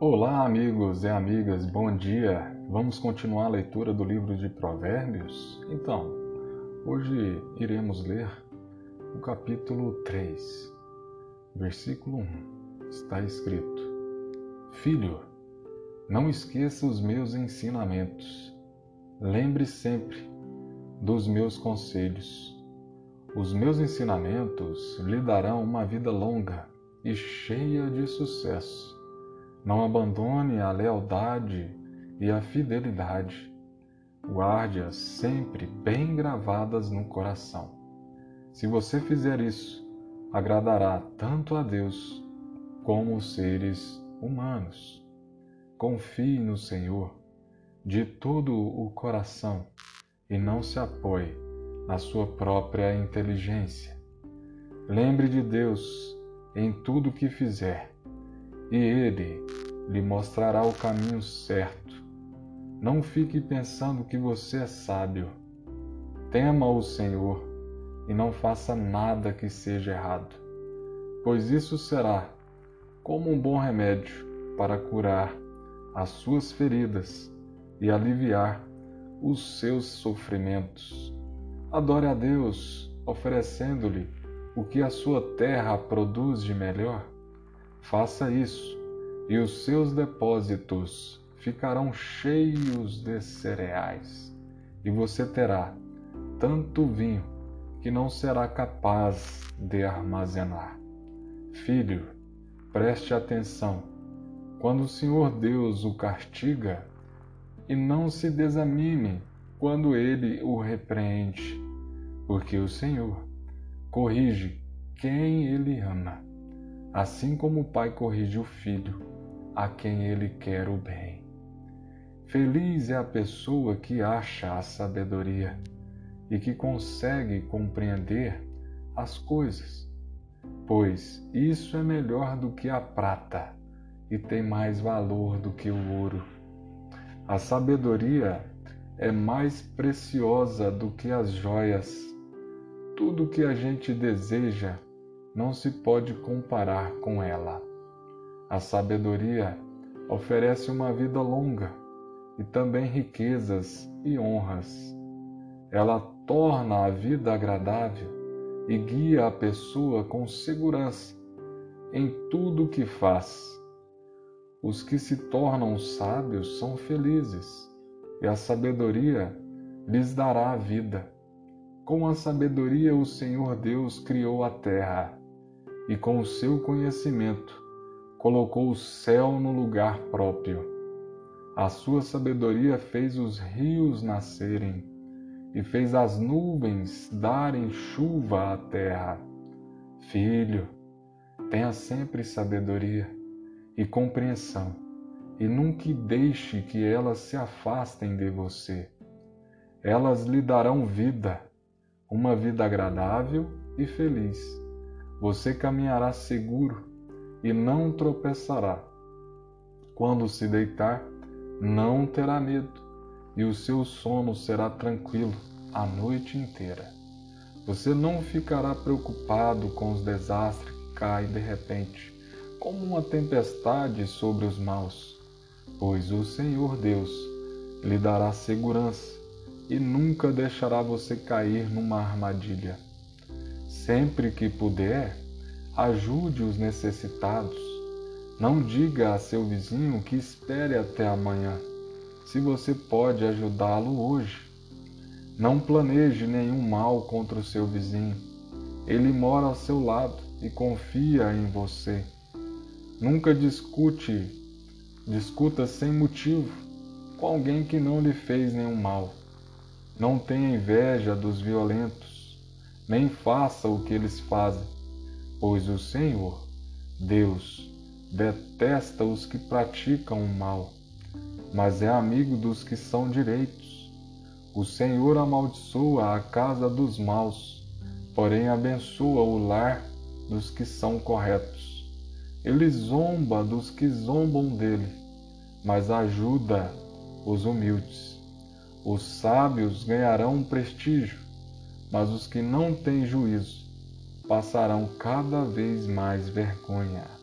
Olá, amigos e amigas, bom dia! Vamos continuar a leitura do livro de Provérbios? Então, hoje iremos ler o capítulo 3, versículo 1. Está escrito: Filho, não esqueça os meus ensinamentos, lembre sempre dos meus conselhos. Os meus ensinamentos lhe darão uma vida longa e cheia de sucesso não abandone a lealdade e a fidelidade. Guarde-as sempre bem gravadas no coração. Se você fizer isso, agradará tanto a Deus como os seres humanos. Confie no Senhor de todo o coração e não se apoie na sua própria inteligência. Lembre de Deus em tudo que fizer e ele lhe mostrará o caminho certo. Não fique pensando que você é sábio. Tema o Senhor e não faça nada que seja errado, pois isso será como um bom remédio para curar as suas feridas e aliviar os seus sofrimentos. Adore a Deus, oferecendo-lhe o que a sua terra produz de melhor Faça isso, e os seus depósitos ficarão cheios de cereais, e você terá tanto vinho que não será capaz de armazenar. Filho, preste atenção. Quando o Senhor Deus o castiga, e não se desanime quando ele o repreende, porque o Senhor corrige quem ele ama assim como o pai corrige o filho, a quem ele quer o bem. Feliz é a pessoa que acha a sabedoria e que consegue compreender as coisas, pois isso é melhor do que a prata e tem mais valor do que o ouro. A sabedoria é mais preciosa do que as joias. Tudo que a gente deseja não se pode comparar com ela. A sabedoria oferece uma vida longa e também riquezas e honras. Ela torna a vida agradável e guia a pessoa com segurança em tudo o que faz. Os que se tornam sábios são felizes, e a sabedoria lhes dará a vida. Com a sabedoria, o Senhor Deus criou a terra e com o seu conhecimento colocou o céu no lugar próprio. A sua sabedoria fez os rios nascerem e fez as nuvens darem chuva à terra. Filho, tenha sempre sabedoria e compreensão e nunca deixe que elas se afastem de você. Elas lhe darão vida, uma vida agradável e feliz você caminhará seguro e não tropeçará. Quando se deitar, não terá medo, e o seu sono será tranquilo a noite inteira. Você não ficará preocupado com os desastres que caem de repente, como uma tempestade sobre os maus, pois o Senhor Deus lhe dará segurança e nunca deixará você cair numa armadilha. Sempre que puder, ajude os necessitados. Não diga a seu vizinho que espere até amanhã, se você pode ajudá-lo hoje. Não planeje nenhum mal contra o seu vizinho. Ele mora ao seu lado e confia em você. Nunca discute, discuta sem motivo com alguém que não lhe fez nenhum mal. Não tenha inveja dos violentos nem faça o que eles fazem, pois o Senhor, Deus, detesta os que praticam o mal, mas é amigo dos que são direitos. O Senhor amaldiçoa a casa dos maus, porém abençoa o lar dos que são corretos. Ele zomba dos que zombam dele, mas ajuda os humildes. Os sábios ganharão prestígio, mas os que não têm juízo passarão cada vez mais vergonha.